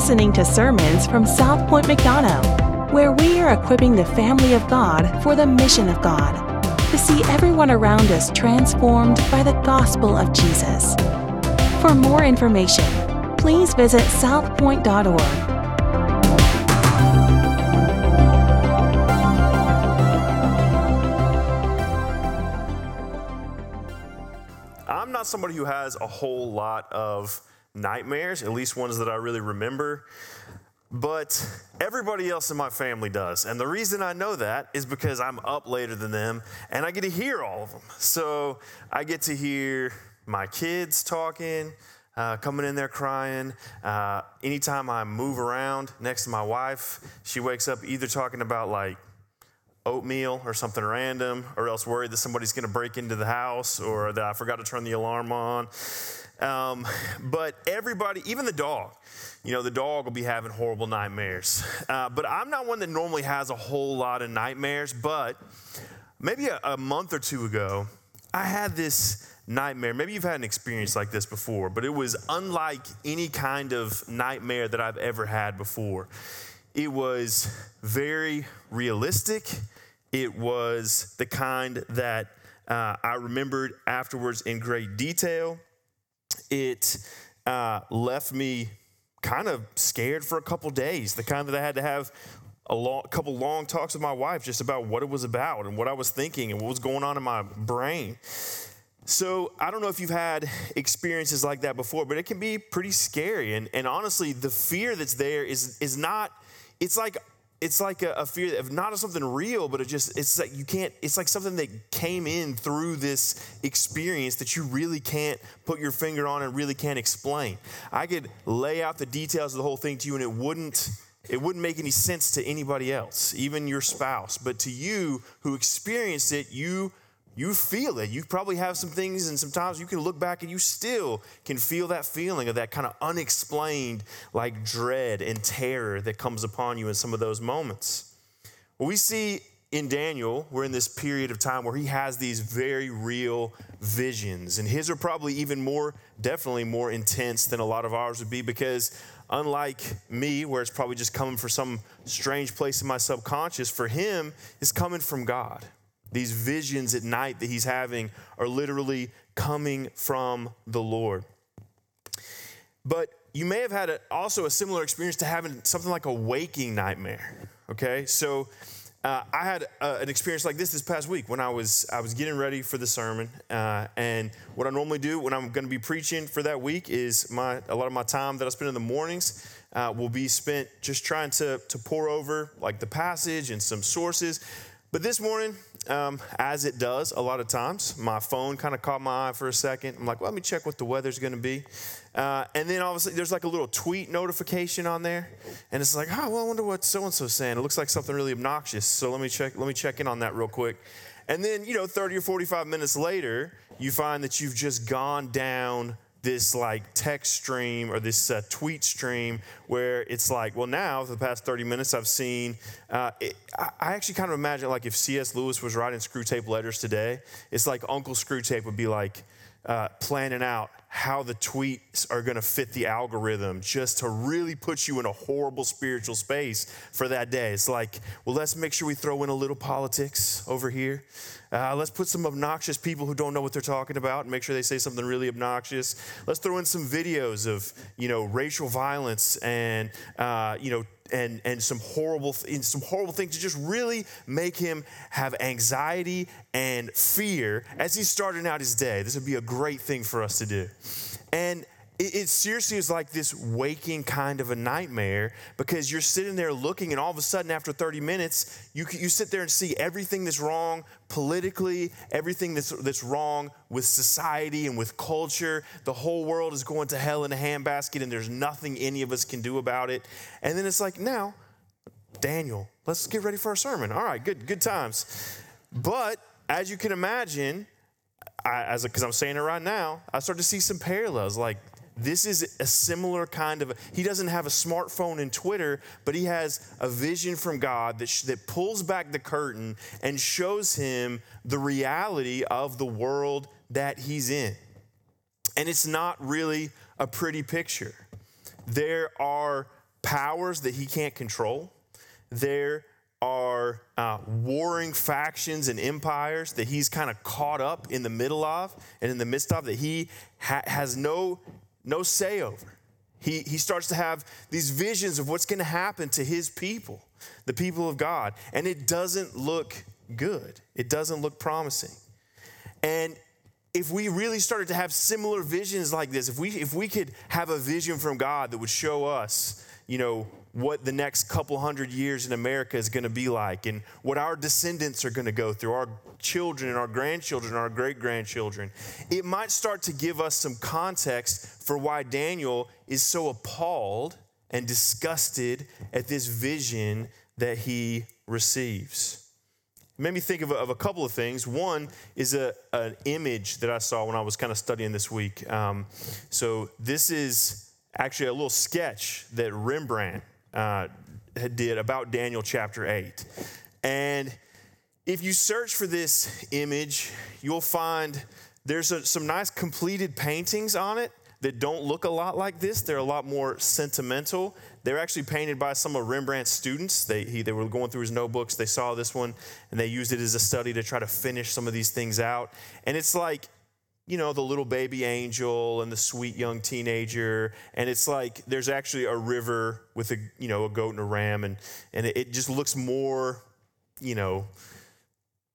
listening to sermons from South Point McDonough, where we are equipping the family of God for the mission of God to see everyone around us transformed by the gospel of Jesus. For more information, please visit southpoint.org. I'm not somebody who has a whole lot of nightmares, at least ones that I really remember. But everybody else in my family does. And the reason I know that is because I'm up later than them and I get to hear all of them. So I get to hear my kids talking, uh, coming in there crying. Uh, anytime I move around next to my wife, she wakes up either talking about like oatmeal or something random, or else worried that somebody's going to break into the house or that I forgot to turn the alarm on. Um, but everybody, even the dog, you know, the dog will be having horrible nightmares. Uh, but I'm not one that normally has a whole lot of nightmares, but maybe a, a month or two ago, I had this nightmare. Maybe you've had an experience like this before, but it was unlike any kind of nightmare that I've ever had before. It was very realistic. It was the kind that uh, I remembered afterwards in great detail. It uh, left me kind of scared for a couple days, the kind that I had to have a long, couple long talks with my wife just about what it was about and what I was thinking and what was going on in my brain. So I don't know if you've had experiences like that before, but it can be pretty scary. And, and honestly, the fear that's there is, is not, it's like it's like a, a, fear of not of something real, but it just it's like you can't. It's like something that came in through this experience that you really can't put your finger on and really can't explain. I could lay out the details of the whole thing to you, and it wouldn't it wouldn't make any sense to anybody else, even your spouse. But to you who experienced it, you you feel it. You probably have some things, and sometimes you can look back and you still can feel that feeling of that kind of unexplained, like dread and terror that comes upon you in some of those moments. We see in Daniel, we're in this period of time where he has these very real visions, and his are probably even more, definitely more intense than a lot of ours would be because unlike me, where it's probably just coming from some strange place in my subconscious, for him, it's coming from God. These visions at night that he's having are literally coming from the Lord. But you may have had a, also a similar experience to having something like a waking nightmare. Okay, so uh, I had uh, an experience like this this past week when I was I was getting ready for the sermon, uh, and what I normally do when I'm going to be preaching for that week is my a lot of my time that I spend in the mornings uh, will be spent just trying to to pour over like the passage and some sources. But this morning um, as it does a lot of times. My phone kind of caught my eye for a second. I'm like, well, let me check what the weather's going to be. Uh, and then obviously there's like a little tweet notification on there, and it's like, oh, well, I wonder what so and so's saying. It looks like something really obnoxious. So let me check. Let me check in on that real quick. And then you know, 30 or 45 minutes later, you find that you've just gone down this like text stream or this uh, tweet stream where it's like, well, now for the past 30 minutes, I've seen. Uh, it, I, actually kind of imagine like if C.S. Lewis was writing Screwtape letters today, it's like Uncle Screwtape would be like uh, planning out how the tweets are going to fit the algorithm just to really put you in a horrible spiritual space for that day. It's like, well, let's make sure we throw in a little politics over here. Uh, let's put some obnoxious people who don't know what they're talking about and make sure they say something really obnoxious. Let's throw in some videos of, you know, racial violence and, uh, you know, and, and some horrible some horrible things to just really make him have anxiety and fear as he's starting out his day. This would be a great thing for us to do. And it, it, seriously is like this waking kind of a nightmare because you're sitting there looking, and all of a sudden, after 30 minutes, you, you sit there and see everything that's wrong politically, everything that's, that's wrong with society and with culture. The whole world is going to hell in a handbasket, and there's nothing any of us can do about it. And then it's like, now, Daniel, let's get ready for our sermon. All right, good, good times. But as you can imagine, I, as because I'm saying it right now, I start to see some parallels. Like this is a similar kind of, he doesn't have a smartphone and Twitter, but he has a vision from God that, sh- that pulls back the curtain and shows him the reality of the world that he's in. And it's not really a pretty picture. There are powers that he can't control. There are uh, warring factions and empires that he's kind of caught up in the middle of and in the midst of that he ha- has no, no say over. He, he starts to have these visions of what's going to happen to his people, the people of God, and it doesn't look good. It doesn't look promising. And if we really started to have similar visions like this, if we, if we could have a vision from God that would show us, you know, what the next couple hundred years in America is going to be like and what our descendants are going to go through, our children and our grandchildren our great grandchildren, it might start to give us some context for why Daniel is so appalled and disgusted at this vision that he receives. It made me think of a, of a couple of things. One is a, an image that I saw when I was kind of studying this week. Um, so, this is actually a little sketch that Rembrandt uh, did about Daniel chapter 8. And if you search for this image, you'll find there's a, some nice completed paintings on it that don't look a lot like this. They're a lot more sentimental. They're actually painted by some of Rembrandt's students. They, he, they were going through his notebooks, they saw this one, and they used it as a study to try to finish some of these things out. And it's like you know, the little baby angel and the sweet young teenager. And it's like there's actually a river with a, you know, a goat and a ram. And, and it just looks more, you know,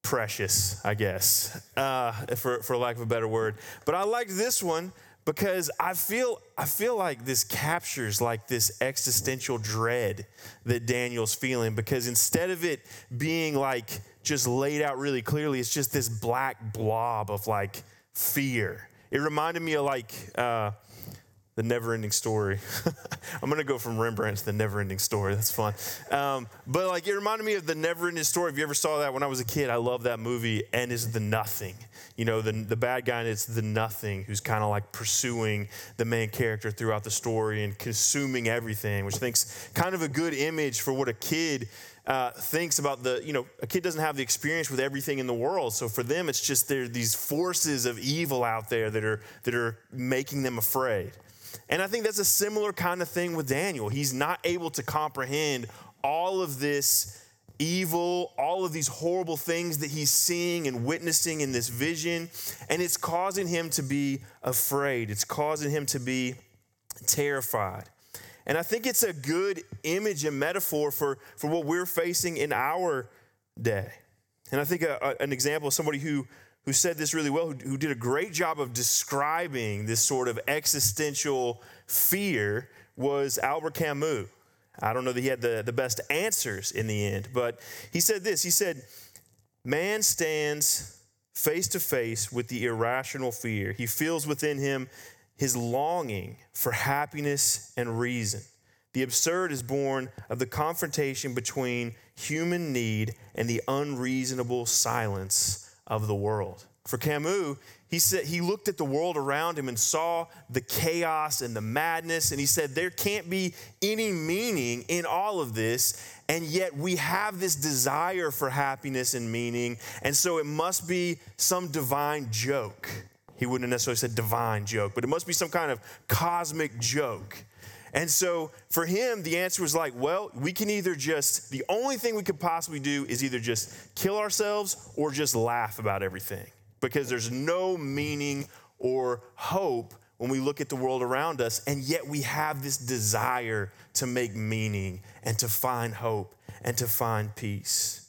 precious, I guess, uh, for, for lack of a better word. But I like this one because I feel, I feel like this captures like this existential dread that Daniel's feeling because instead of it being like just laid out really clearly, it's just this black blob of like, fear. It reminded me of like uh, the never ending story. I'm going to go from Rembrandt to the never ending story. That's fun. Um, but like it reminded me of the never ending story. If you ever saw that when I was a kid, I love that movie. And is the nothing. You know, the, the bad guy is the nothing who's kind of like pursuing the main character throughout the story and consuming everything, which I think's kind of a good image for what a kid uh, thinks about the, you know, a kid doesn't have the experience with everything in the world. So for them, it's just there these forces of evil out there that are, that are making them afraid. And I think that's a similar kind of thing with Daniel. He's not able to comprehend all of this evil, all of these horrible things that he's seeing and witnessing in this vision. And it's causing him to be afraid, it's causing him to be terrified. And I think it's a good image and metaphor for, for what we're facing in our day. And I think a, a, an example of somebody who, who said this really well, who, who did a great job of describing this sort of existential fear, was Albert Camus. I don't know that he had the, the best answers in the end, but he said this He said, Man stands face to face with the irrational fear. He feels within him his longing for happiness and reason. The absurd is born of the confrontation between human need and the unreasonable silence of the world. For Camus, he said he looked at the world around him and saw the chaos and the madness and he said there can't be any meaning in all of this and yet we have this desire for happiness and meaning and so it must be some divine joke he wouldn't have necessarily said divine joke, but it must be some kind of cosmic joke. And so for him, the answer was like, well, we can either just, the only thing we could possibly do is either just kill ourselves or just laugh about everything because there's no meaning or hope when we look at the world around us. And yet we have this desire to make meaning and to find hope and to find peace.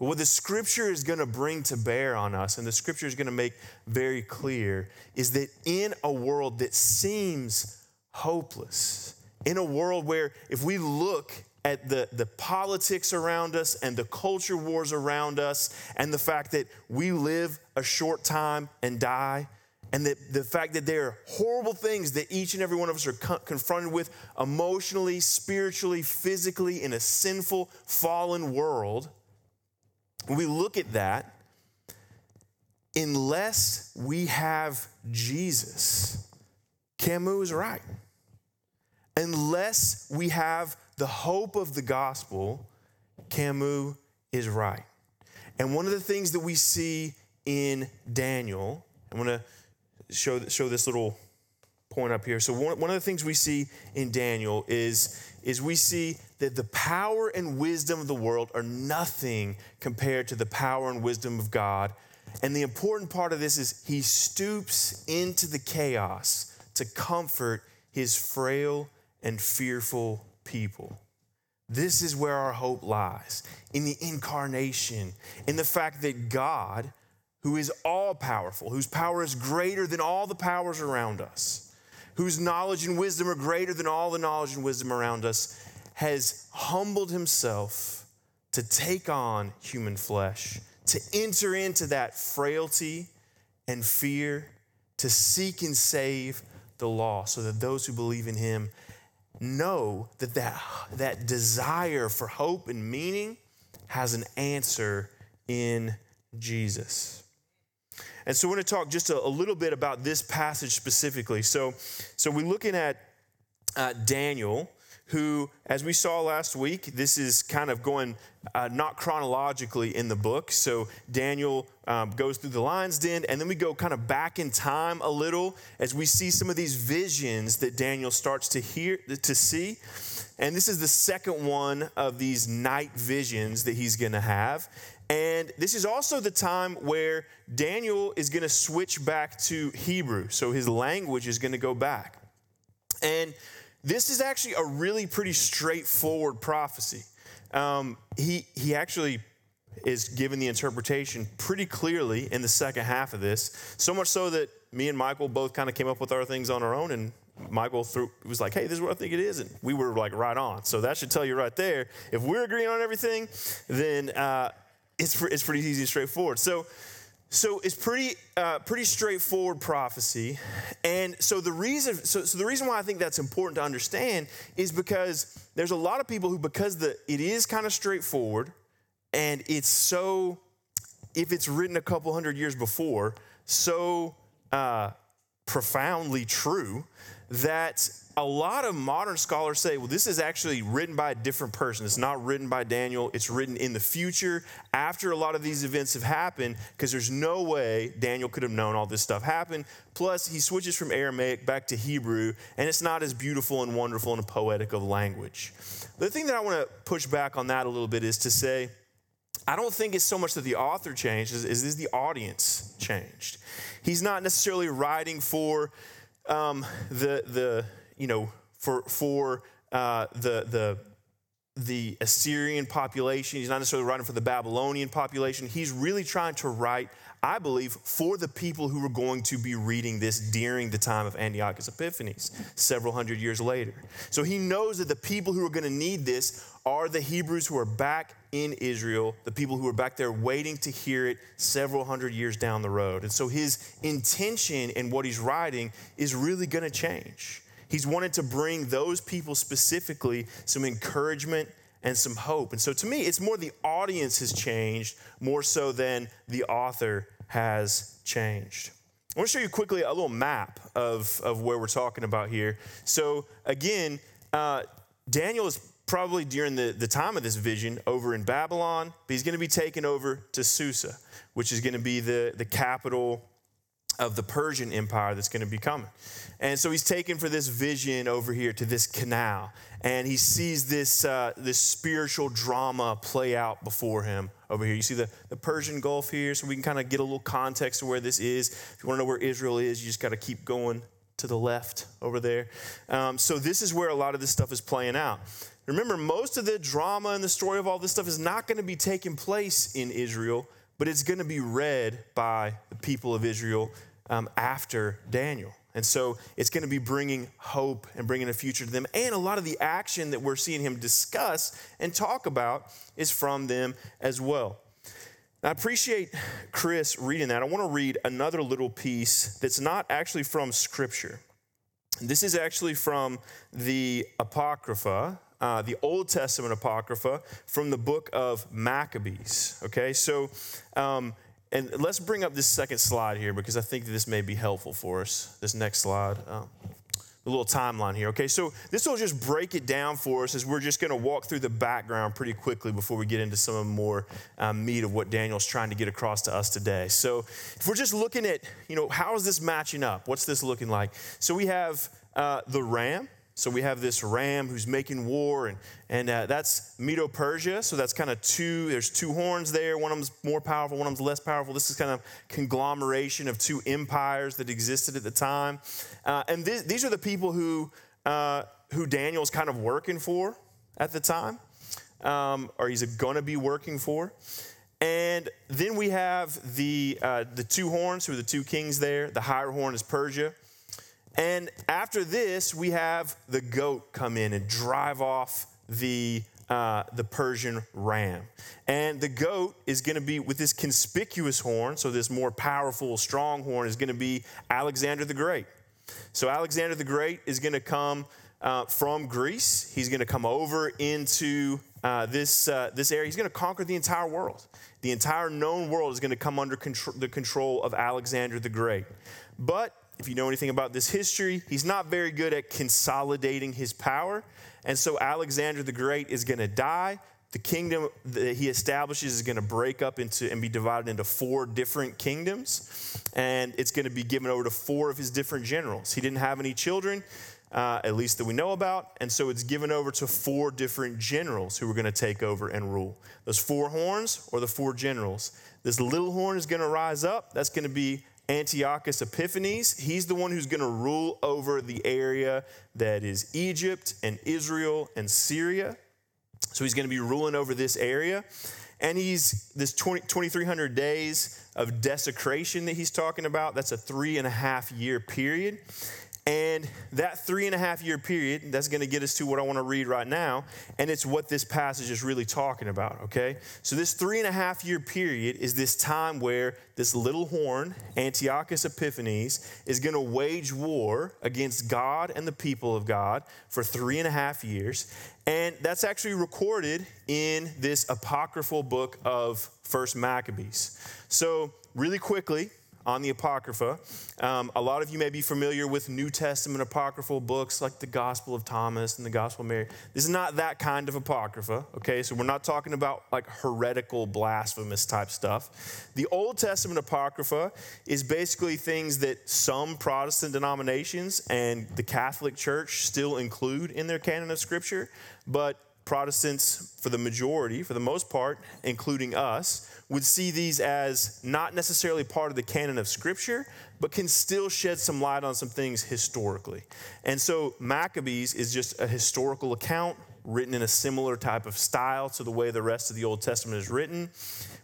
But what the scripture is going to bring to bear on us, and the scripture is going to make very clear, is that in a world that seems hopeless, in a world where if we look at the, the politics around us and the culture wars around us, and the fact that we live a short time and die, and that the fact that there are horrible things that each and every one of us are co- confronted with emotionally, spiritually, physically in a sinful, fallen world when we look at that, unless we have Jesus, Camus is right. Unless we have the hope of the gospel, Camus is right. And one of the things that we see in Daniel, I'm going to show, show this little point up here. So, one, one of the things we see in Daniel is, is we see that the power and wisdom of the world are nothing compared to the power and wisdom of God. And the important part of this is he stoops into the chaos to comfort his frail and fearful people. This is where our hope lies in the incarnation, in the fact that God, who is all powerful, whose power is greater than all the powers around us, whose knowledge and wisdom are greater than all the knowledge and wisdom around us, has humbled himself to take on human flesh, to enter into that frailty and fear, to seek and save the lost, so that those who believe in him know that, that that desire for hope and meaning has an answer in Jesus. And so, we're going to talk just a, a little bit about this passage specifically. So, so we're looking at uh, Daniel, who, as we saw last week, this is kind of going uh, not chronologically in the book. So Daniel um, goes through the lion's den, and then we go kind of back in time a little as we see some of these visions that Daniel starts to hear, to see. And this is the second one of these night visions that he's going to have. And this is also the time where Daniel is going to switch back to Hebrew. So his language is going to go back. And this is actually a really pretty straightforward prophecy. Um, he, he actually is given the interpretation pretty clearly in the second half of this, so much so that me and Michael both kind of came up with our things on our own, and Michael threw, was like, hey, this is what I think it is. And we were like right on. So that should tell you right there. If we're agreeing on everything, then uh, it's, it's pretty easy and straightforward. So, so it's pretty, uh, pretty straightforward prophecy, and so the reason, so, so the reason why I think that's important to understand is because there's a lot of people who, because the it is kind of straightforward, and it's so, if it's written a couple hundred years before, so uh, profoundly true that a lot of modern scholars say, well, this is actually written by a different person. It's not written by Daniel. It's written in the future after a lot of these events have happened, because there's no way Daniel could have known all this stuff happened. Plus, he switches from Aramaic back to Hebrew, and it's not as beautiful and wonderful and poetic of language. The thing that I want to push back on that a little bit is to say, I don't think it's so much that the author changed is, as the audience changed. He's not necessarily writing for um, the, the, you know, for, for uh, the, the, the Assyrian population. He's not necessarily writing for the Babylonian population. He's really trying to write, I believe, for the people who are going to be reading this during the time of Antiochus Epiphanes, several hundred years later. So he knows that the people who are going to need this are the Hebrews who are back in Israel, the people who are back there waiting to hear it several hundred years down the road. And so his intention in what he's writing is really going to change. He's wanted to bring those people specifically some encouragement and some hope. And so to me, it's more the audience has changed more so than the author has changed. I want to show you quickly a little map of, of where we're talking about here. So, again, uh, Daniel is probably during the, the time of this vision over in Babylon, but he's going to be taken over to Susa, which is going to be the, the capital of the Persian Empire that's going to be coming. And so he's taken for this vision over here to this canal, and he sees this, uh, this spiritual drama play out before him over here. You see the, the Persian Gulf here, so we can kind of get a little context of where this is. If you want to know where Israel is, you just got to keep going to the left over there. Um, so this is where a lot of this stuff is playing out. Remember, most of the drama and the story of all this stuff is not going to be taking place in Israel, but it's going to be read by the people of Israel um, after Daniel. And so it's going to be bringing hope and bringing a future to them. And a lot of the action that we're seeing him discuss and talk about is from them as well. I appreciate Chris reading that. I want to read another little piece that's not actually from Scripture. This is actually from the Apocrypha, uh, the Old Testament Apocrypha from the book of Maccabees. Okay, so, um, and let's bring up this second slide here because I think this may be helpful for us. This next slide. Um, a little timeline here, okay? So this will just break it down for us as we're just going to walk through the background pretty quickly before we get into some of the more um, meat of what Daniel's trying to get across to us today. So if we're just looking at, you know, how is this matching up? What's this looking like? So we have uh, the ram. So we have this ram who's making war, and, and uh, that's Medo Persia. So that's kind of two, there's two horns there. One of them's more powerful, one of them's less powerful. This is kind of conglomeration of two empires that existed at the time. Uh, and th- these are the people who, uh, who Daniel's kind of working for at the time, um, or he's going to be working for. And then we have the, uh, the two horns, who are the two kings there. The higher horn is Persia. And after this, we have the goat come in and drive off the, uh, the Persian ram. And the goat is going to be with this conspicuous horn, so this more powerful, strong horn is going to be Alexander the Great. So Alexander the Great is going to come uh, from Greece. He's going to come over into uh, this, uh, this area. He's going to conquer the entire world. The entire known world is going to come under contr- the control of Alexander the Great. But if you know anything about this history, he's not very good at consolidating his power. And so Alexander the Great is going to die. The kingdom that he establishes is going to break up into and be divided into four different kingdoms. And it's going to be given over to four of his different generals. He didn't have any children, uh, at least that we know about. And so it's given over to four different generals who are going to take over and rule. Those four horns or the four generals. This little horn is going to rise up. That's going to be Antiochus Epiphanes. He's the one who's going to rule over the area that is Egypt and Israel and Syria. So he's going to be ruling over this area. And he's this 20, 2,300 days of desecration that he's talking about. That's a three and a half year period. And that three and a half year period, that's going to get us to what I want to read right now. And it's what this passage is really talking about, okay? So, this three and a half year period is this time where this little horn, Antiochus Epiphanes, is going to wage war against God and the people of God for three and a half years. And that's actually recorded in this apocryphal book of First Maccabees. So, really quickly, on the Apocrypha. Um, a lot of you may be familiar with New Testament apocryphal books like the Gospel of Thomas and the Gospel of Mary. This is not that kind of Apocrypha, okay? So we're not talking about like heretical, blasphemous type stuff. The Old Testament Apocrypha is basically things that some Protestant denominations and the Catholic Church still include in their canon of Scripture, but Protestants, for the majority, for the most part, including us, would see these as not necessarily part of the canon of Scripture, but can still shed some light on some things historically. And so Maccabees is just a historical account written in a similar type of style to the way the rest of the Old Testament is written.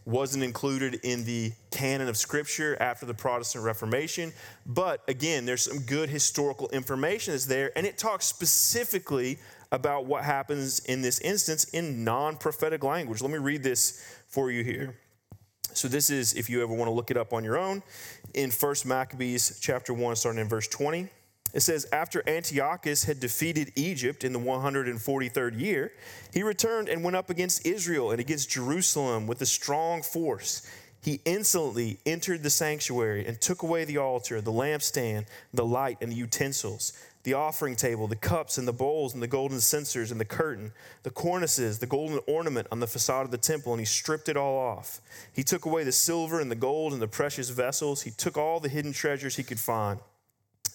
Wasn't included in the canon of Scripture after the Protestant Reformation. But again, there's some good historical information that's there, and it talks specifically about what happens in this instance in non prophetic language. Let me read this for you here. So this is, if you ever want to look it up on your own, in 1 Maccabees chapter 1, starting in verse 20. It says, After Antiochus had defeated Egypt in the 143rd year, he returned and went up against Israel and against Jerusalem with a strong force. He insolently entered the sanctuary and took away the altar, the lampstand, the light, and the utensils the offering table, the cups and the bowls and the golden censers and the curtain, the cornices, the golden ornament on the facade of the temple, and he stripped it all off. He took away the silver and the gold and the precious vessels. He took all the hidden treasures he could find.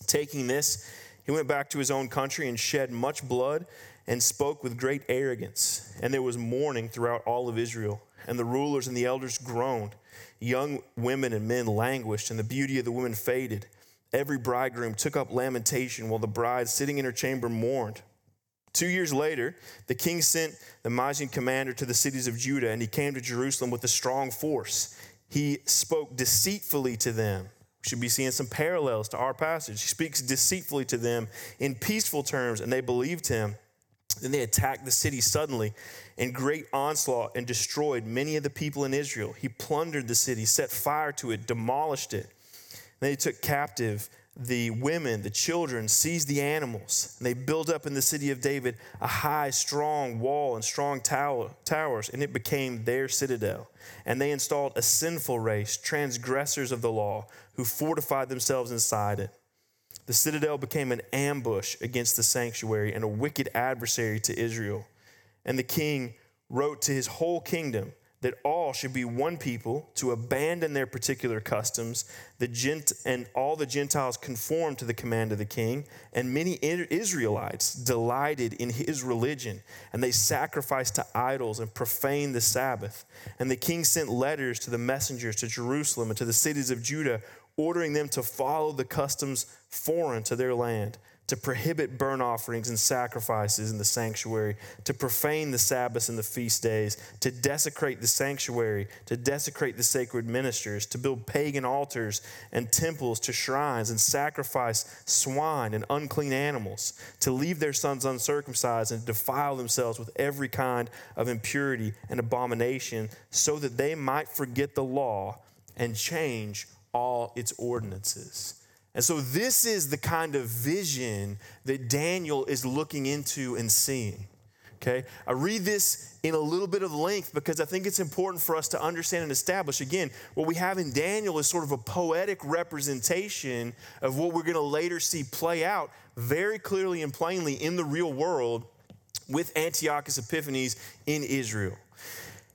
Taking this, he went back to his own country and shed much blood and spoke with great arrogance. And there was mourning throughout all of Israel. And the rulers and the elders groaned. Young women and men languished, and the beauty of the women faded. Every bridegroom took up lamentation while the bride sitting in her chamber mourned. Two years later, the king sent the Magian commander to the cities of Judah, and he came to Jerusalem with a strong force. He spoke deceitfully to them. We should be seeing some parallels to our passage. He speaks deceitfully to them in peaceful terms, and they believed him. Then they attacked the city suddenly in great onslaught and destroyed many of the people in Israel. He plundered the city, set fire to it, demolished it. They took captive the women, the children, seized the animals. And they built up in the city of David a high, strong wall and strong tower, towers, and it became their citadel. And they installed a sinful race, transgressors of the law, who fortified themselves inside it. The citadel became an ambush against the sanctuary and a wicked adversary to Israel. And the king wrote to his whole kingdom that all should be one people to abandon their particular customs the gent- and all the gentiles conformed to the command of the king. And many israelites delighted in his religion and they sacrificed to idols and profaned the sabbath. And the king sent letters to the messengers to jerusalem and to the cities of judah ordering them to follow the customs foreign to their land to prohibit burnt offerings and sacrifices in the sanctuary, to profane the Sabbaths and the feast days, to desecrate the sanctuary, to desecrate the sacred ministers, to build pagan altars and temples to shrines and sacrifice swine and unclean animals, to leave their sons uncircumcised and defile themselves with every kind of impurity and abomination, so that they might forget the law and change all its ordinances. And so, this is the kind of vision that Daniel is looking into and seeing. Okay? I read this in a little bit of length because I think it's important for us to understand and establish. Again, what we have in Daniel is sort of a poetic representation of what we're going to later see play out very clearly and plainly in the real world with Antiochus Epiphanes in Israel.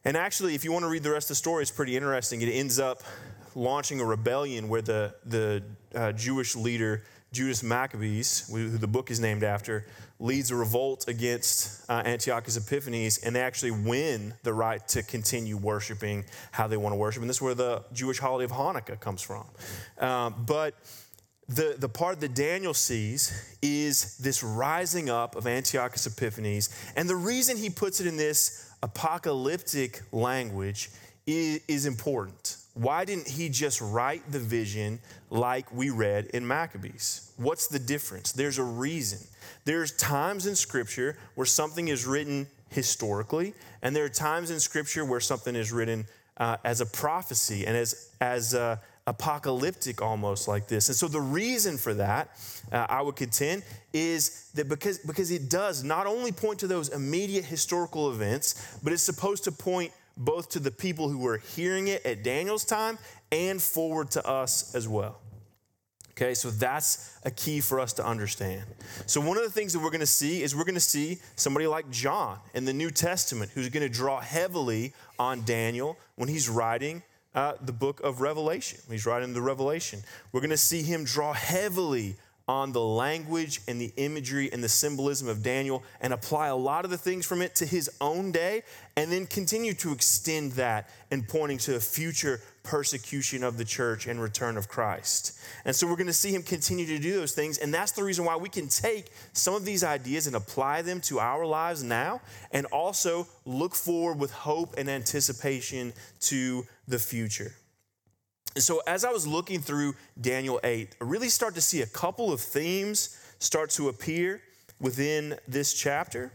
And actually, if you want to read the rest of the story, it's pretty interesting. It ends up launching a rebellion where the, the uh, Jewish leader, Judas Maccabees, who the book is named after, leads a revolt against uh, Antiochus Epiphanes, and they actually win the right to continue worshiping how they want to worship. And this is where the Jewish holiday of Hanukkah comes from. Um, but the, the part that Daniel sees is this rising up of Antiochus Epiphanes. And the reason he puts it in this apocalyptic language is, is important. Why didn't he just write the vision like we read in Maccabees? What's the difference? There's a reason. There's times in Scripture where something is written historically, and there are times in Scripture where something is written uh, as a prophecy and as, as uh, apocalyptic almost like this. And so the reason for that, uh, I would contend, is that because, because it does not only point to those immediate historical events, but it's supposed to point both to the people who were hearing it at Daniel's time and forward to us as well. Okay, so that's a key for us to understand. So, one of the things that we're to see is we're to see somebody like John in the New Testament who's to draw heavily on Daniel when he's writing uh, the book of Revelation. He's writing the Revelation. We're to see him draw heavily on the language and the imagery and the symbolism of Daniel and apply a lot of the things from it to his own day and then continue to extend that and pointing to a future persecution of the church and return of Christ. And so we're going to see him continue to do those things and that's the reason why we can take some of these ideas and apply them to our lives now and also look forward with hope and anticipation to the future. And so, as I was looking through Daniel 8, I really start to see a couple of themes start to appear within this chapter.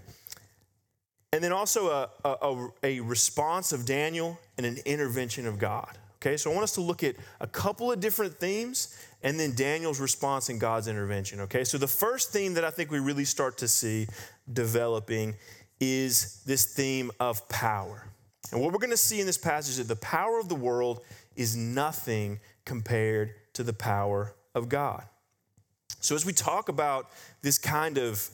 And then also a, a, a, response of Daniel and an intervention of God. Okay, so I want us to look at a couple of different themes and then Daniel's response and God's intervention. Okay, so the first theme that I think we really start to see developing is this theme of power. And what we're going to see in this passage is that the power of the world is nothing compared to the power of God. So, as we talk about this kind of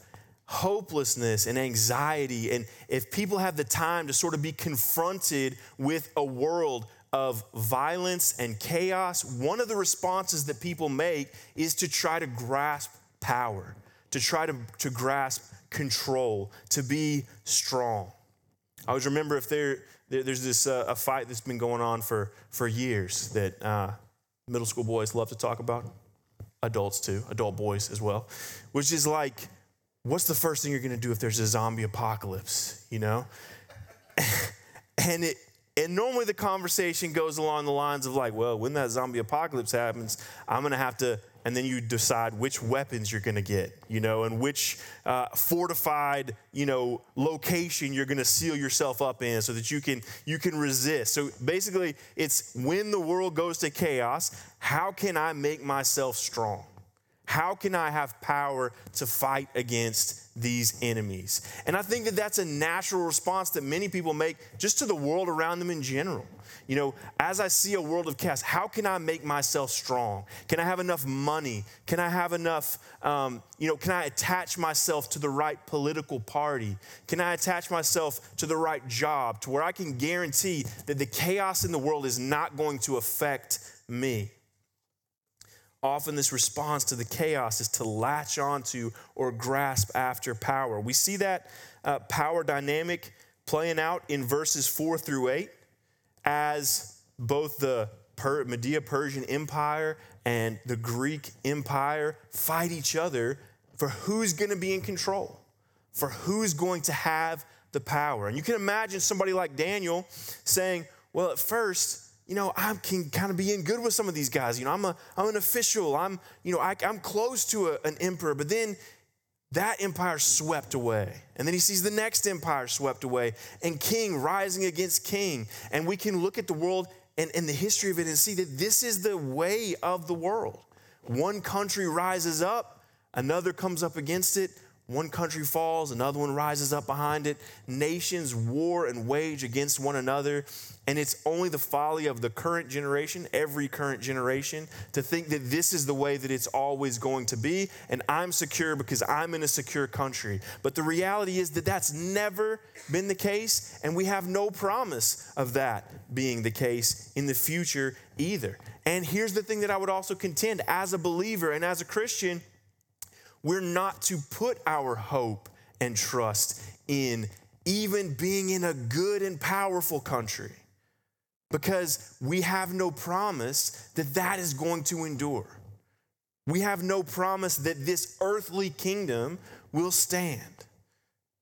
hopelessness and anxiety, and if people have the time to sort of be confronted with a world of violence and chaos, one of the responses that people make is to try to grasp power, to try to, to grasp control, to be strong. I always remember if there, there's this uh, a fight that's been going on for, for years that uh, middle school boys love to talk about, adults too, adult boys as well, which is like, what's the first thing you're going to do if there's a zombie apocalypse, you know? and it, and normally the conversation goes along the lines of like, well, when that zombie apocalypse happens, I'm going to have to and then you decide which weapons you're going to get, you know, and which uh, fortified, you know, location you're going to seal yourself up in, so that you can you can resist. So basically, it's when the world goes to chaos, how can I make myself strong? How can I have power to fight against these enemies? And I think that that's a natural response that many people make just to the world around them in general. You know, as I see a world of chaos, how can I make myself strong? Can I have enough money? Can I have enough, um, you know, can I attach myself to the right political party? Can I attach myself to the right job to where I can guarantee that the chaos in the world is not going to affect me? Often, this response to the chaos is to latch onto or grasp after power. We see that uh, power dynamic playing out in verses four through eight as both the per- Media Persian Empire and the Greek Empire fight each other for who's going to be in control, for who's going to have the power. And you can imagine somebody like Daniel saying, Well, at first, you know, I can kind of be in good with some of these guys. You know, I'm, a, I'm an official. I'm, you know, I, am close to a, an emperor. But then that empire swept away. And then he sees the next empire swept away and king rising against king. And we can look at the world and, and the history of it and see that this is the way of the world. One country rises up, another comes up against it, one country falls, another one rises up behind it. Nations war and wage against one another. And it's only the folly of the current generation, every current generation, to think that this is the way that it's always going to be. And I'm secure because I'm in a secure country. But the reality is that that's never been the case. And we have no promise of that being the case in the future either. And here's the thing that I would also contend as a believer and as a Christian we're not to put our hope and trust in even being in a good and powerful country because we have no promise that that is going to endure. We have no promise that this earthly kingdom will stand.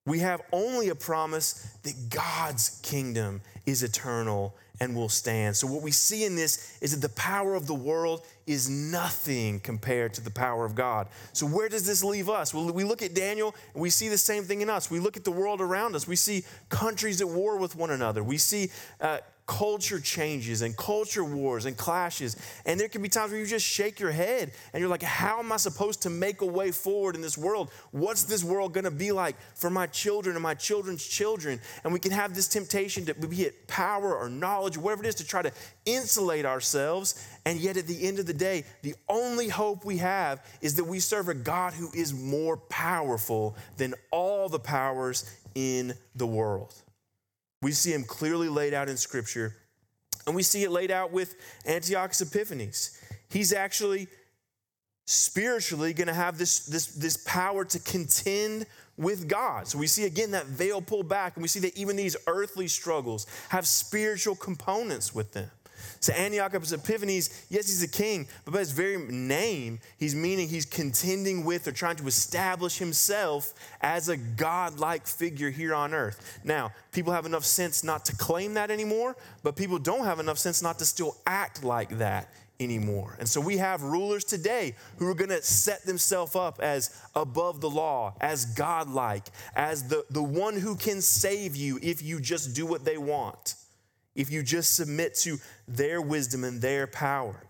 We have only a promise that God's kingdom is eternal and will stand. So, what we see in this is that the power of the world is nothing compared to the power of God. So, where does this leave us? Well, we look at Daniel and we see the same thing in us. We look at the world around us. We see countries at war with one another. We see uh, culture changes and culture wars and clashes. And there can be times where you just shake your head and you're like, how am I supposed to make a way forward in this world? What's this world going to be like for my children and my children's children? And we can have this temptation to be it power or knowledge, whatever it is, to try to insulate ourselves. And yet, at the end of the day, the only hope we have is that we serve a God who is more powerful than all the powers in the world. We see him clearly laid out in Scripture, and we see it laid out with Antiochus Epiphanes. He's actually spiritually going to have this, this, this power to contend with God. So we see again that veil pulled back, and we see that even these earthly struggles have spiritual components with them. So Antiochus Epiphanes, yes, he's a king, but by his very name, he's meaning he's contending with or trying to establish himself as a godlike figure here on earth. Now, people have enough sense not to claim that anymore, but people don't have enough sense not to still act like that anymore. And so we have rulers today who are going to set themselves up as above the law, as godlike, as the, the one who can save you if you just do what they want if you just submit to their wisdom and their power.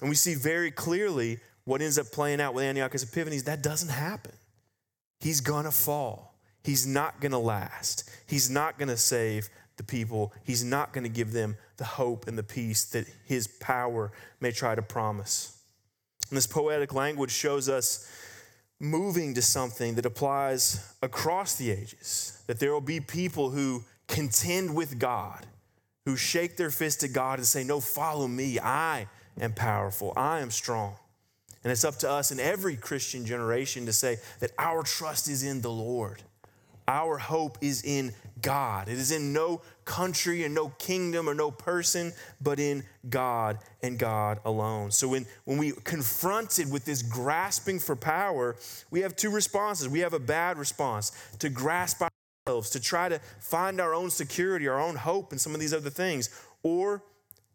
And we see very clearly what ends up playing out with Antiochus Epiphanes that doesn't happen. He's gonna fall. He's not gonna last. He's not gonna save the people. He's not gonna give them the hope and the peace that his power may try to promise. And this poetic language shows us moving to something that applies across the ages, that there will be people who contend with God who shake their fist at God and say, No, follow me. I am powerful. I am strong. And it's up to us in every Christian generation to say that our trust is in the Lord. Our hope is in God. It is in no country and no kingdom or no person, but in God and God alone. So when, when we confronted with this grasping for power, we have two responses. We have a bad response to grasp to try to find our own security, our own hope and some of these other things, or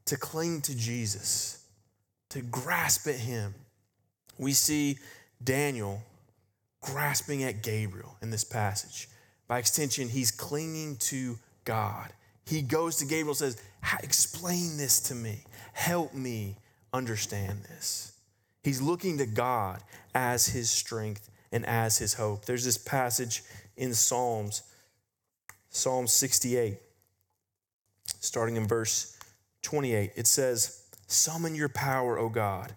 to cling to Jesus, to grasp at Him. We see Daniel grasping at Gabriel in this passage. By extension, he's clinging to God. He goes to Gabriel and says, Explain this to me. Help me understand this. He's looking to God as his strength and as his hope. There's this passage in Psalms, Psalm 68, starting in verse 28. It says, Summon your power, O God,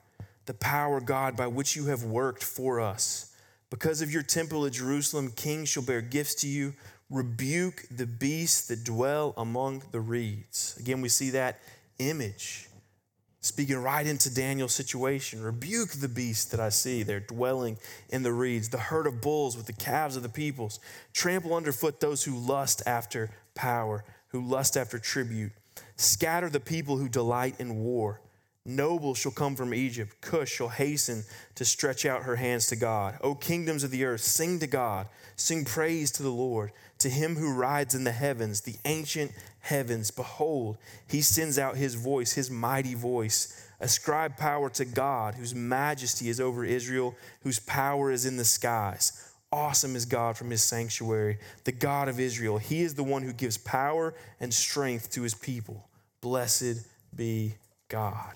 the power, God, by which you have worked for us. Because of your temple at Jerusalem, kings shall bear gifts to you. Rebuke the beasts that dwell among the reeds. Again, we see that image speaking right into Daniel's situation. Rebuke the beasts that I see. They're dwelling in the reeds, the herd of bulls with the calves of the peoples. Trample underfoot those who lust after power, who lust after tribute. Scatter the people who delight in war. Noble shall come from Egypt. Cush shall hasten to stretch out her hands to God. O kingdoms of the earth, sing to God. Sing praise to the Lord, to him who rides in the heavens, the ancient heavens. Behold, he sends out his voice, his mighty voice. Ascribe power to God, whose majesty is over Israel, whose power is in the skies. Awesome is God from his sanctuary, the God of Israel. He is the one who gives power and strength to his people. Blessed be God.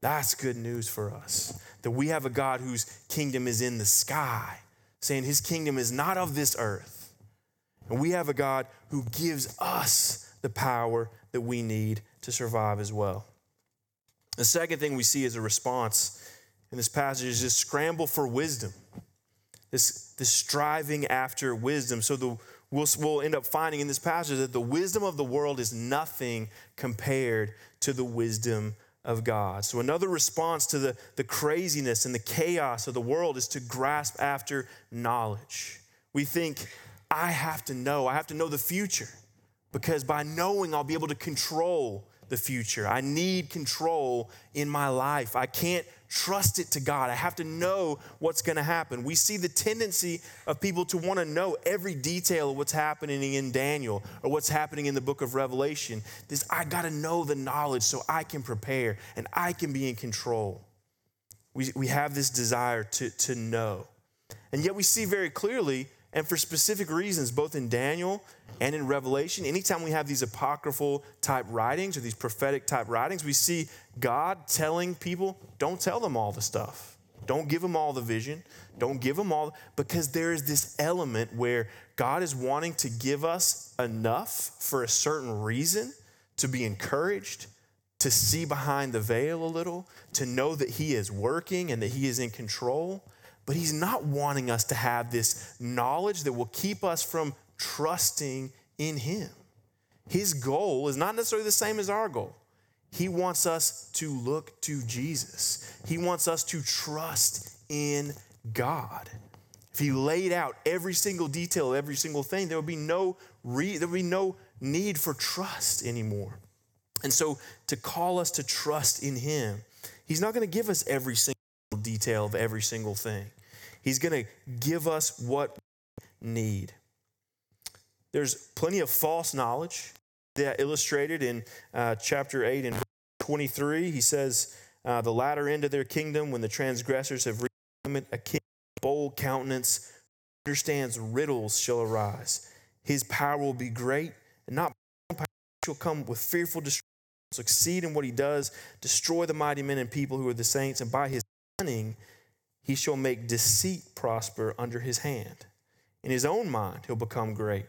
That's good news for us that we have a God whose kingdom is in the sky, saying his kingdom is not of this earth. And we have a God who gives us the power that we need to survive as well. The second thing we see as a response in this passage is just scramble for wisdom, this, this striving after wisdom. So the, we'll, we'll end up finding in this passage that the wisdom of the world is nothing compared to the wisdom of God. So, another response to the, the craziness and the chaos of the world is to grasp after knowledge. We think, I have to know, I have to know the future because by knowing, I'll be able to control the future. I need control in my life. I can't trust it to God. I have to know what's going to happen. We see the tendency of people to want to know every detail of what's happening in Daniel or what's happening in the book of Revelation. This I got to know the knowledge so I can prepare and I can be in control. We, we have this desire to, to know. And yet we see very clearly and for specific reasons, both in Daniel and in Revelation, anytime we have these apocryphal type writings or these prophetic type writings, we see God telling people, don't tell them all the stuff. Don't give them all the vision. Don't give them all, because there is this element where God is wanting to give us enough for a certain reason to be encouraged, to see behind the veil a little, to know that He is working and that He is in control. But he's not wanting us to have this knowledge that will keep us from trusting in him. His goal is not necessarily the same as our goal. He wants us to look to Jesus. He wants us to trust in God. If he laid out every single detail, every single thing, there would be no re- there would be no need for trust anymore. And so to call us to trust in him, he's not going to give us every single detail of every single thing. He's going to give us what we need. There's plenty of false knowledge that illustrated in uh, chapter 8 and 23. He says, uh, The latter end of their kingdom, when the transgressors have reached a king bold countenance understands riddles shall arise. His power will be great, and not power shall come with fearful destruction, succeed in what he does, destroy the mighty men and people who are the saints, and by his cunning he shall make deceit prosper under his hand. In his own mind, he'll become great.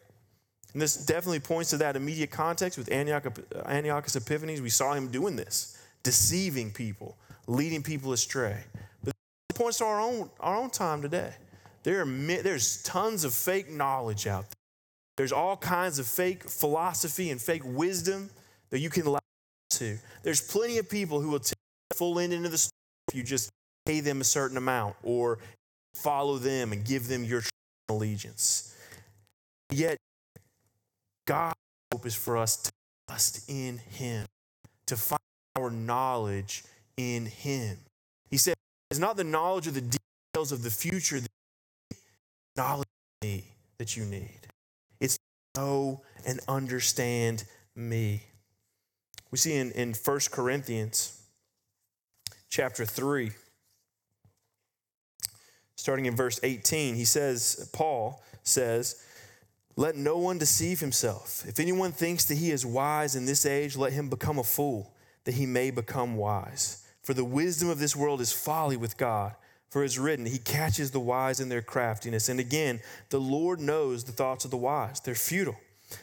And this definitely points to that immediate context with Antiochus Epiphanes. We saw him doing this, deceiving people, leading people astray. But it points to our own, our own time today. There are, there's tons of fake knowledge out there. There's all kinds of fake philosophy and fake wisdom that you can latch to. There's plenty of people who will take the full end into the story if you just pay them a certain amount or follow them and give them your allegiance. Yet, God's hope is for us to trust in Him, to find our knowledge in Him. He said, It's not the knowledge of the details of the future, the knowledge of me that you need. It's know and understand me. We see in, in 1 Corinthians chapter 3 starting in verse 18, he says, Paul says, Let no one deceive himself. If anyone thinks that he is wise in this age, let him become a fool, that he may become wise. For the wisdom of this world is folly with God. For it's written, He catches the wise in their craftiness. And again, the Lord knows the thoughts of the wise, they're futile.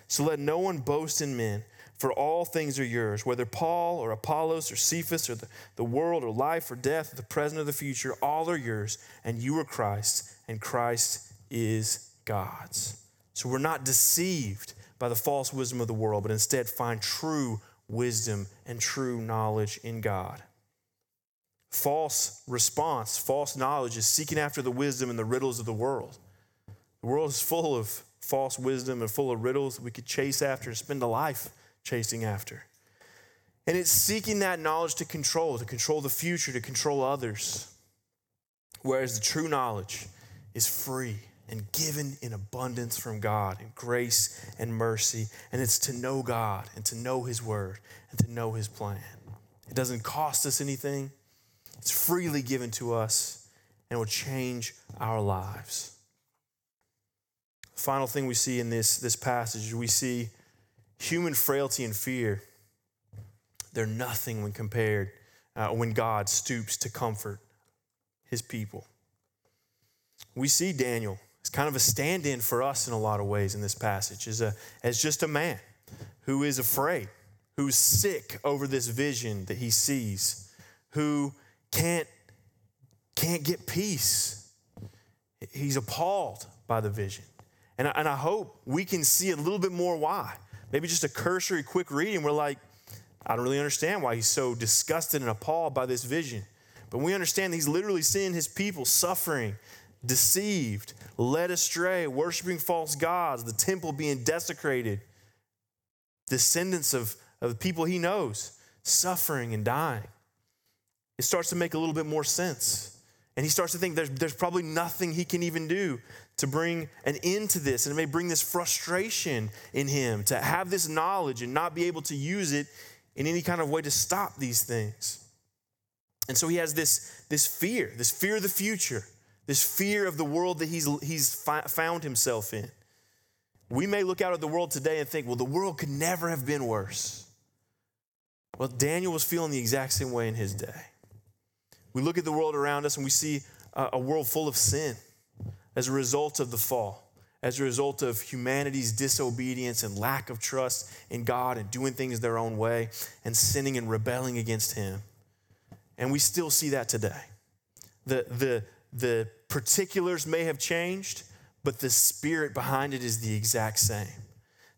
So let no one boast in men, for all things are yours, whether Paul or Apollos or Cephas or the, the world or life or death, or the present or the future, all are yours, and you are Christ, and Christ is God's. So we're not deceived by the false wisdom of the world, but instead find true wisdom and true knowledge in God. False response, false knowledge is seeking after the wisdom and the riddles of the world. The world is full of false wisdom and full of riddles we could chase after and spend a life chasing after. And it's seeking that knowledge to control, to control the future, to control others. Whereas the true knowledge is free and given in abundance from God in grace and mercy. And it's to know God and to know His word and to know His plan. It doesn't cost us anything, it's freely given to us and will change our lives. The final thing we see in this, this passage, we see human frailty and fear. They're nothing when compared, uh, when God stoops to comfort his people. We see Daniel as kind of a stand in for us in a lot of ways in this passage, as, a, as just a man who is afraid, who's sick over this vision that he sees, who can't, can't get peace. He's appalled by the vision. And I, and I hope we can see a little bit more why. Maybe just a cursory, quick reading, we're like, I don't really understand why he's so disgusted and appalled by this vision. But we understand he's literally seeing his people suffering, deceived, led astray, worshiping false gods, the temple being desecrated, descendants of, of the people he knows suffering and dying it starts to make a little bit more sense. And he starts to think there's, there's probably nothing he can even do to bring an end to this. And it may bring this frustration in him to have this knowledge and not be able to use it in any kind of way to stop these things. And so he has this, this fear, this fear of the future, this fear of the world that he's, he's fi- found himself in. We may look out at the world today and think, well, the world could never have been worse. Well, Daniel was feeling the exact same way in his day. We look at the world around us and we see a world full of sin as a result of the fall, as a result of humanity's disobedience and lack of trust in God and doing things their own way and sinning and rebelling against Him. And we still see that today. The, the, the particulars may have changed, but the spirit behind it is the exact same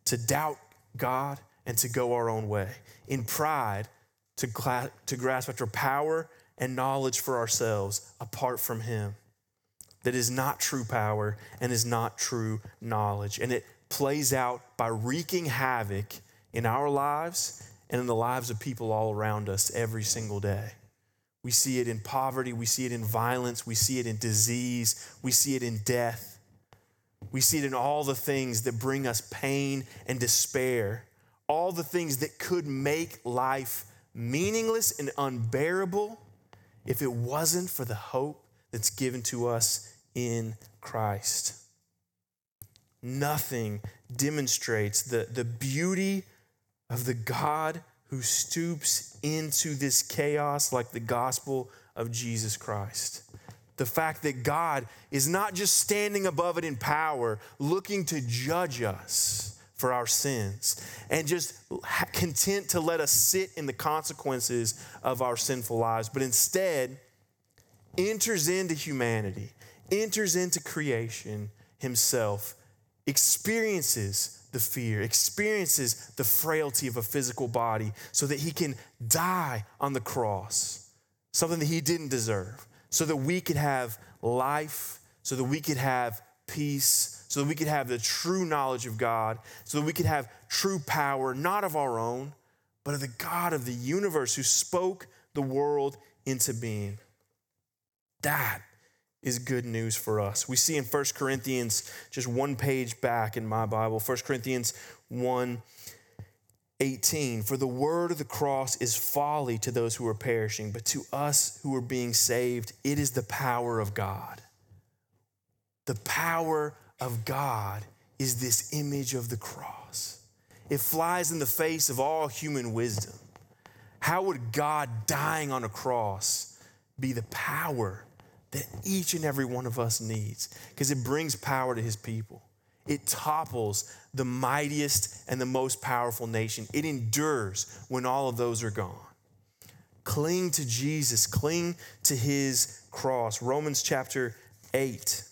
to doubt God and to go our own way, in pride, to, cla- to grasp after power and knowledge for ourselves apart from Him. That is not true power and is not true knowledge. And it plays out by wreaking havoc in our lives and in the lives of people all around us every single day. We see it in poverty, we see it in violence, we see it in disease, we see it in death. We see it in all the things that bring us pain and despair, all the things that could make life meaningless and unbearable if it wasn't for the hope that's given to us in Christ. Nothing demonstrates the, the beauty of the God who stoops into this chaos like the gospel of Jesus Christ. The fact that God is not just standing above it in power, looking to judge us for our sins and just content to let us sit in the consequences of our sinful lives, but instead enters into humanity, enters into creation himself, experiences the fear, experiences the frailty of a physical body so that he can die on the cross, something that he didn't deserve, so that we could have life, so that we could have peace so that we could have the true knowledge of God, so that we could have true power, not of our own, but of the God of the universe who spoke the world into being. That is good news for us. We see in 1 Corinthians, just one page back in my Bible, 1 Corinthians 1 18, for the word of the cross is folly to those who are perishing, but to us who are being saved, it is the power of God. The power of God is this image of the cross. It flies in the face of all human wisdom. How would God dying on a cross be the power that each and every one of us needs? Because it brings power to his people. It topples the mightiest and the most powerful nation. It endures when all of those are gone. Cling to Jesus, cling to his cross. Romans chapter 8.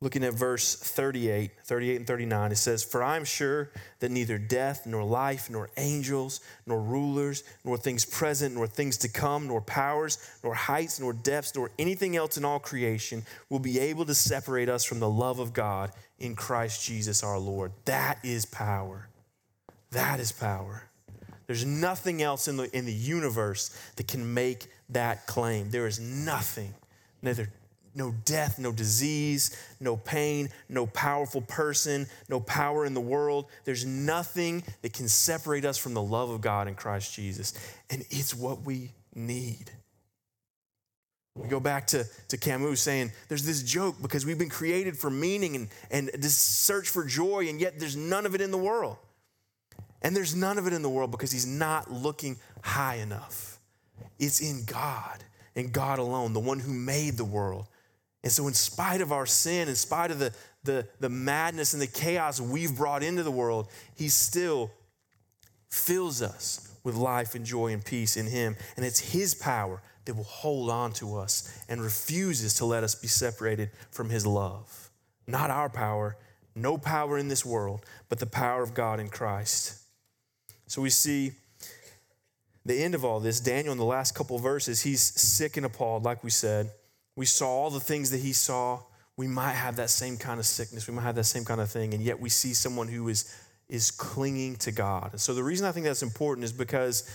Looking at verse 38, 38 and 39, it says, For I am sure that neither death, nor life, nor angels, nor rulers, nor things present, nor things to come, nor powers, nor heights, nor depths, nor anything else in all creation will be able to separate us from the love of God in Christ Jesus our Lord. That is power. That is power. There's nothing else in the, in the universe that can make that claim. There is nothing, neither no death, no disease, no pain, no powerful person, no power in the world. There's nothing that can separate us from the love of God in Christ Jesus. And it's what we need. We go back to, to Camus saying there's this joke because we've been created for meaning and, and this search for joy, and yet there's none of it in the world. And there's none of it in the world because he's not looking high enough. It's in God and God alone, the one who made the world. And so, in spite of our sin, in spite of the, the, the madness and the chaos we've brought into the world, he still fills us with life and joy and peace in him. And it's his power that will hold on to us and refuses to let us be separated from his love. Not our power, no power in this world, but the power of God in Christ. So we see the end of all this. Daniel, in the last couple verses, he's sick and appalled, like we said. We saw all the things that he saw. We might have that same kind of sickness. We might have that same kind of thing. And yet we see someone who is, is clinging to God. And so the reason I think that's important is because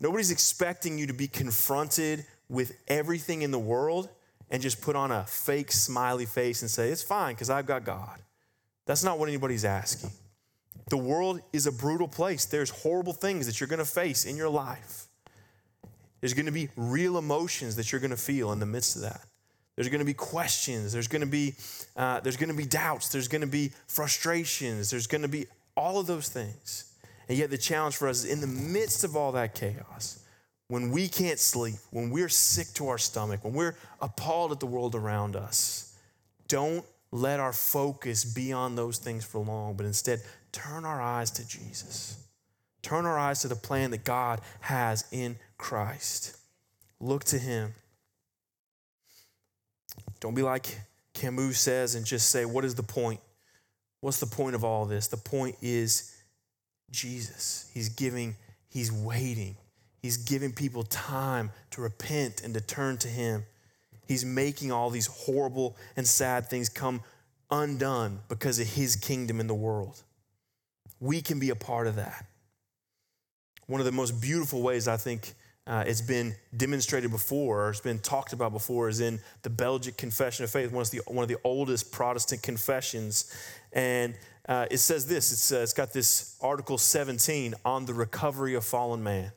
nobody's expecting you to be confronted with everything in the world and just put on a fake smiley face and say, it's fine because I've got God. That's not what anybody's asking. The world is a brutal place. There's horrible things that you're going to face in your life. There's going to be real emotions that you're going to feel in the midst of that. There's going to be questions. There's going to be uh, there's going to be doubts. There's going to be frustrations. There's going to be all of those things. And yet the challenge for us is in the midst of all that chaos, when we can't sleep, when we're sick to our stomach, when we're appalled at the world around us, don't let our focus be on those things for long, but instead turn our eyes to Jesus. Turn our eyes to the plan that God has in Christ. Look to Him. Don't be like Camus says and just say, What is the point? What's the point of all this? The point is Jesus. He's giving, He's waiting. He's giving people time to repent and to turn to Him. He's making all these horrible and sad things come undone because of His kingdom in the world we can be a part of that. One of the most beautiful ways I think uh, it's been demonstrated before or it's been talked about before is in the Belgic Confession of Faith, one of the, one of the oldest Protestant confessions. And uh, it says this it's, uh, it's got this Article 17 on the recovery of fallen man.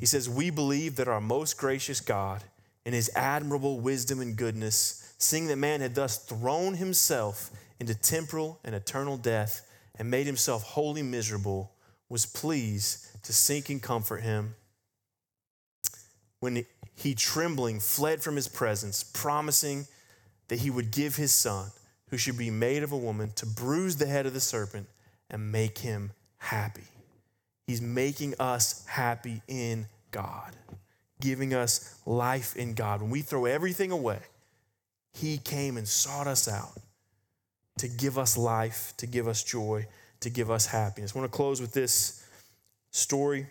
He says, We believe that our most gracious God, in his admirable wisdom and goodness, seeing that man had thus thrown himself into temporal and eternal death, and made himself wholly miserable, was pleased to seek and comfort him. When he, trembling, fled from his presence, promising that he would give his son, who should be made of a woman, to bruise the head of the serpent and make him happy. He's making us happy in God, giving us life in God. When we throw everything away, he came and sought us out to give us life, to give us joy, to give us happiness. I want to close with this story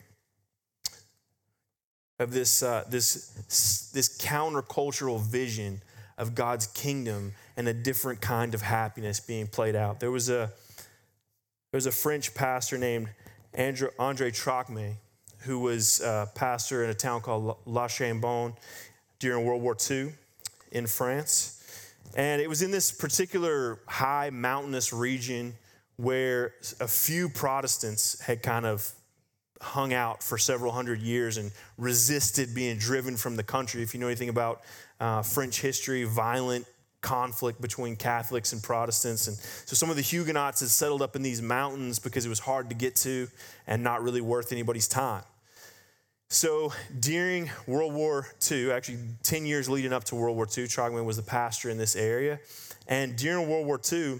of this, uh, this, this countercultural vision of God's kingdom and a different kind of happiness being played out. There was a, there was a French pastor named Andre, Andre Trocmé who was a pastor in a town called La Chambon during World War II in France. And it was in this particular high mountainous region where a few Protestants had kind of hung out for several hundred years and resisted being driven from the country. If you know anything about uh, French history, violent conflict between Catholics and Protestants. And so some of the Huguenots had settled up in these mountains because it was hard to get to and not really worth anybody's time. So during World War II, actually 10 years leading up to World War II, Trogman was the pastor in this area. And during World War II,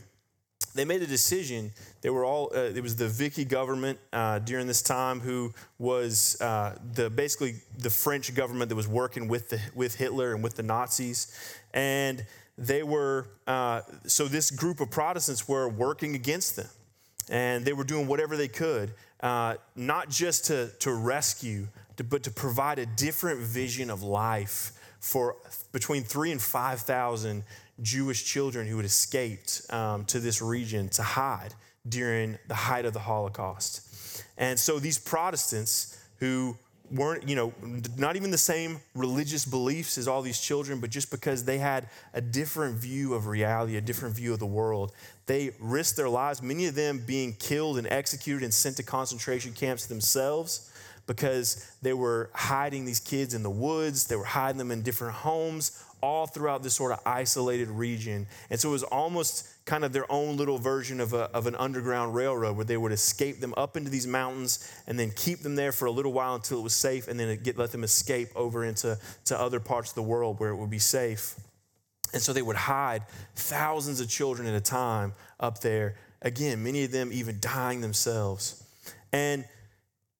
they made a decision. They were all, uh, it was the Vichy government uh, during this time who was uh, the, basically the French government that was working with, the, with Hitler and with the Nazis. And they were, uh, so this group of Protestants were working against them. And they were doing whatever they could, uh, not just to, to rescue, but to provide a different vision of life for between three and 5,000 Jewish children who had escaped um, to this region to hide during the height of the Holocaust. And so these Protestants who weren't, you know, not even the same religious beliefs as all these children, but just because they had a different view of reality, a different view of the world, they risked their lives, many of them being killed and executed and sent to concentration camps themselves because they were hiding these kids in the woods, they were hiding them in different homes, all throughout this sort of isolated region. And so it was almost kind of their own little version of, a, of an underground railroad where they would escape them up into these mountains and then keep them there for a little while until it was safe and then get, let them escape over into to other parts of the world where it would be safe. And so they would hide thousands of children at a time up there. Again, many of them even dying themselves. And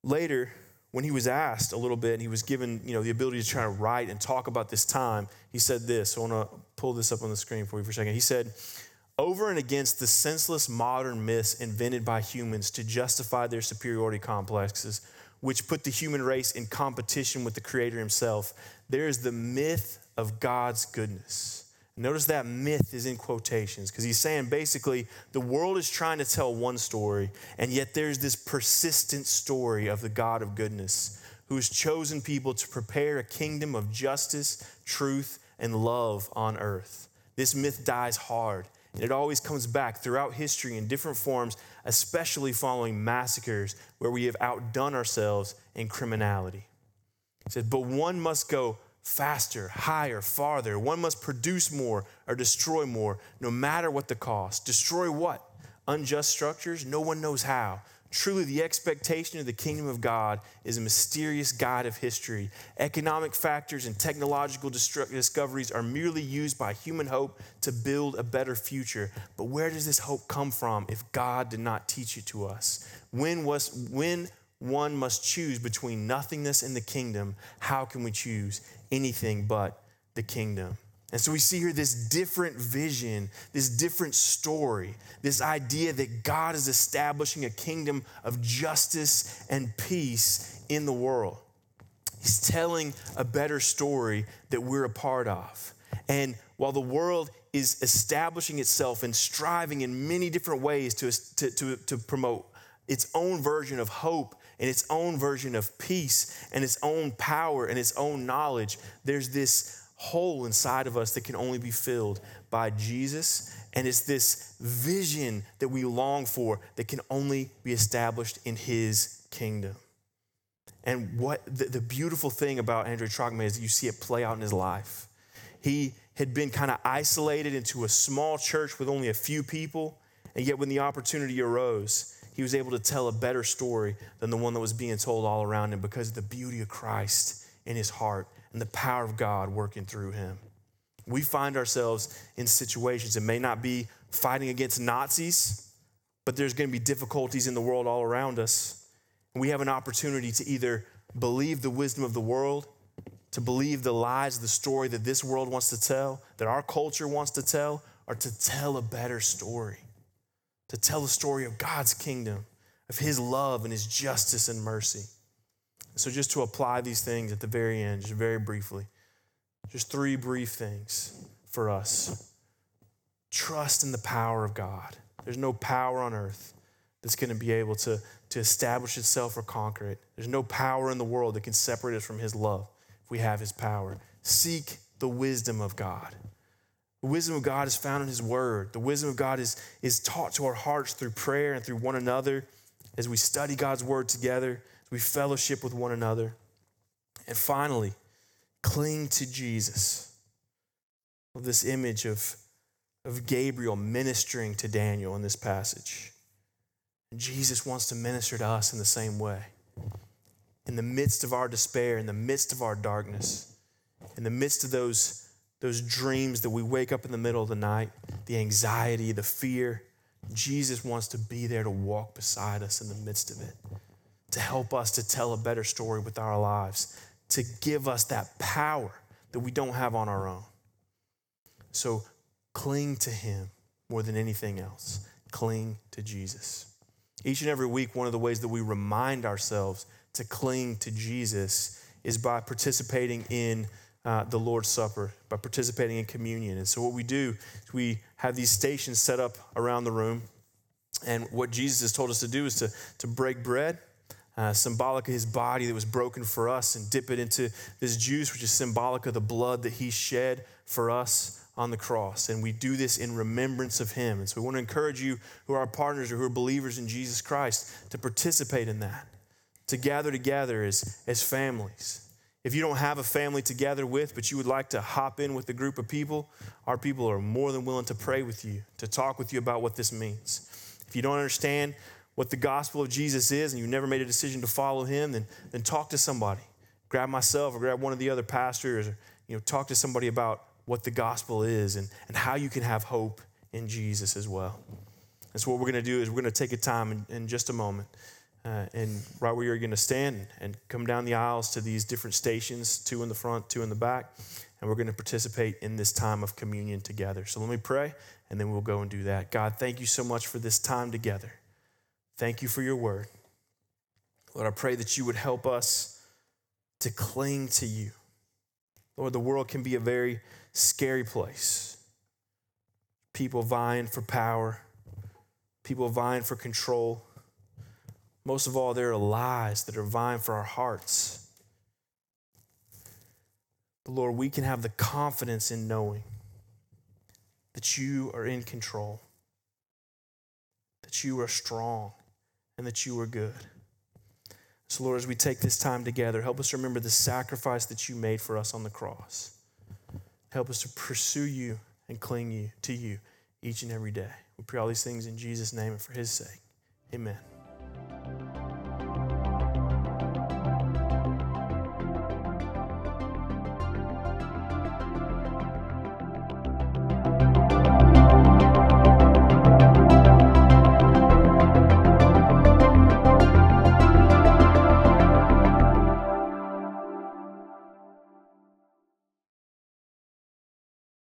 later, when he was asked a little bit and he was given you know the ability to try to write and talk about this time he said this. I want to pull this up on the screen for you for a second. He said over and against the senseless modern myths invented by humans to justify their superiority complexes which put the human race in competition with the creator himself there is the myth of god's goodness Notice that myth is in quotations because he's saying basically the world is trying to tell one story, and yet there's this persistent story of the God of goodness who has chosen people to prepare a kingdom of justice, truth, and love on earth. This myth dies hard, and it always comes back throughout history in different forms, especially following massacres where we have outdone ourselves in criminality. He said, But one must go faster, higher, farther. One must produce more or destroy more, no matter what the cost. Destroy what? Unjust structures? No one knows how. Truly, the expectation of the kingdom of God is a mysterious guide of history. Economic factors and technological discoveries are merely used by human hope to build a better future. But where does this hope come from if God did not teach it to us? When, was, when one must choose between nothingness and the kingdom, how can we choose? Anything but the kingdom. And so we see here this different vision, this different story, this idea that God is establishing a kingdom of justice and peace in the world. He's telling a better story that we're a part of. And while the world is establishing itself and striving in many different ways to, to, to, to promote its own version of hope and its own version of peace and its own power and its own knowledge, there's this hole inside of us that can only be filled by Jesus. And it's this vision that we long for that can only be established in his kingdom. And what the, the beautiful thing about Andrew Trogman is you see it play out in his life. He had been kind of isolated into a small church with only a few people, and yet when the opportunity arose, he was able to tell a better story than the one that was being told all around him because of the beauty of Christ in his heart and the power of God working through him. We find ourselves in situations, it may not be fighting against Nazis, but there's going to be difficulties in the world all around us. We have an opportunity to either believe the wisdom of the world, to believe the lies, the story that this world wants to tell, that our culture wants to tell, or to tell a better story to tell the story of God's kingdom, of His love and His justice and mercy. So, just to apply these things at the very end, just very briefly, just three brief things for us. Trust in the power of God. There's no power on earth that's going to be able to, to establish itself or conquer it. There's no power in the world that can separate us from His love if we have His power. Seek the wisdom of God. The wisdom of God is found in His Word. The wisdom of God is, is taught to our hearts through prayer and through one another as we study God's Word together, as we fellowship with one another. And finally, cling to Jesus. This image of, of Gabriel ministering to Daniel in this passage. Jesus wants to minister to us in the same way. In the midst of our despair, in the midst of our darkness, in the midst of those, those dreams that we wake up in the middle of the night, the anxiety, the fear, Jesus wants to be there to walk beside us in the midst of it, to help us to tell a better story with our lives, to give us that power that we don't have on our own. So cling to Him more than anything else. Cling to Jesus. Each and every week, one of the ways that we remind ourselves to cling to Jesus is by participating in uh, the Lord's Supper, by participating in communion. And so, what we do is we have these stations set up around the room. And what Jesus has told us to do is to, to break bread, uh, symbolic of his body that was broken for us, and dip it into this juice, which is symbolic of the blood that he shed for us on the cross. And we do this in remembrance of him. And so we want to encourage you who are partners or who are believers in Jesus Christ to participate in that, to gather together as, as families. If you don't have a family to gather with, but you would like to hop in with a group of people, our people are more than willing to pray with you, to talk with you about what this means. If you don't understand what the gospel of Jesus is and you've never made a decision to follow him, then, then talk to somebody. Grab myself or grab one of the other pastors or you know, talk to somebody about what the gospel is and, and how you can have hope in Jesus as well. And so, what we're going to do is we're going to take a time in, in just a moment. Uh, and right where you're going to stand and come down the aisles to these different stations, two in the front, two in the back, and we're going to participate in this time of communion together. So let me pray, and then we'll go and do that. God, thank you so much for this time together. Thank you for your word. Lord, I pray that you would help us to cling to you. Lord, the world can be a very scary place. People vying for power, people vying for control. Most of all, there are lies that are vying for our hearts. But Lord, we can have the confidence in knowing that you are in control, that you are strong, and that you are good. So, Lord, as we take this time together, help us remember the sacrifice that you made for us on the cross. Help us to pursue you and cling you to you each and every day. We pray all these things in Jesus' name and for his sake. Amen.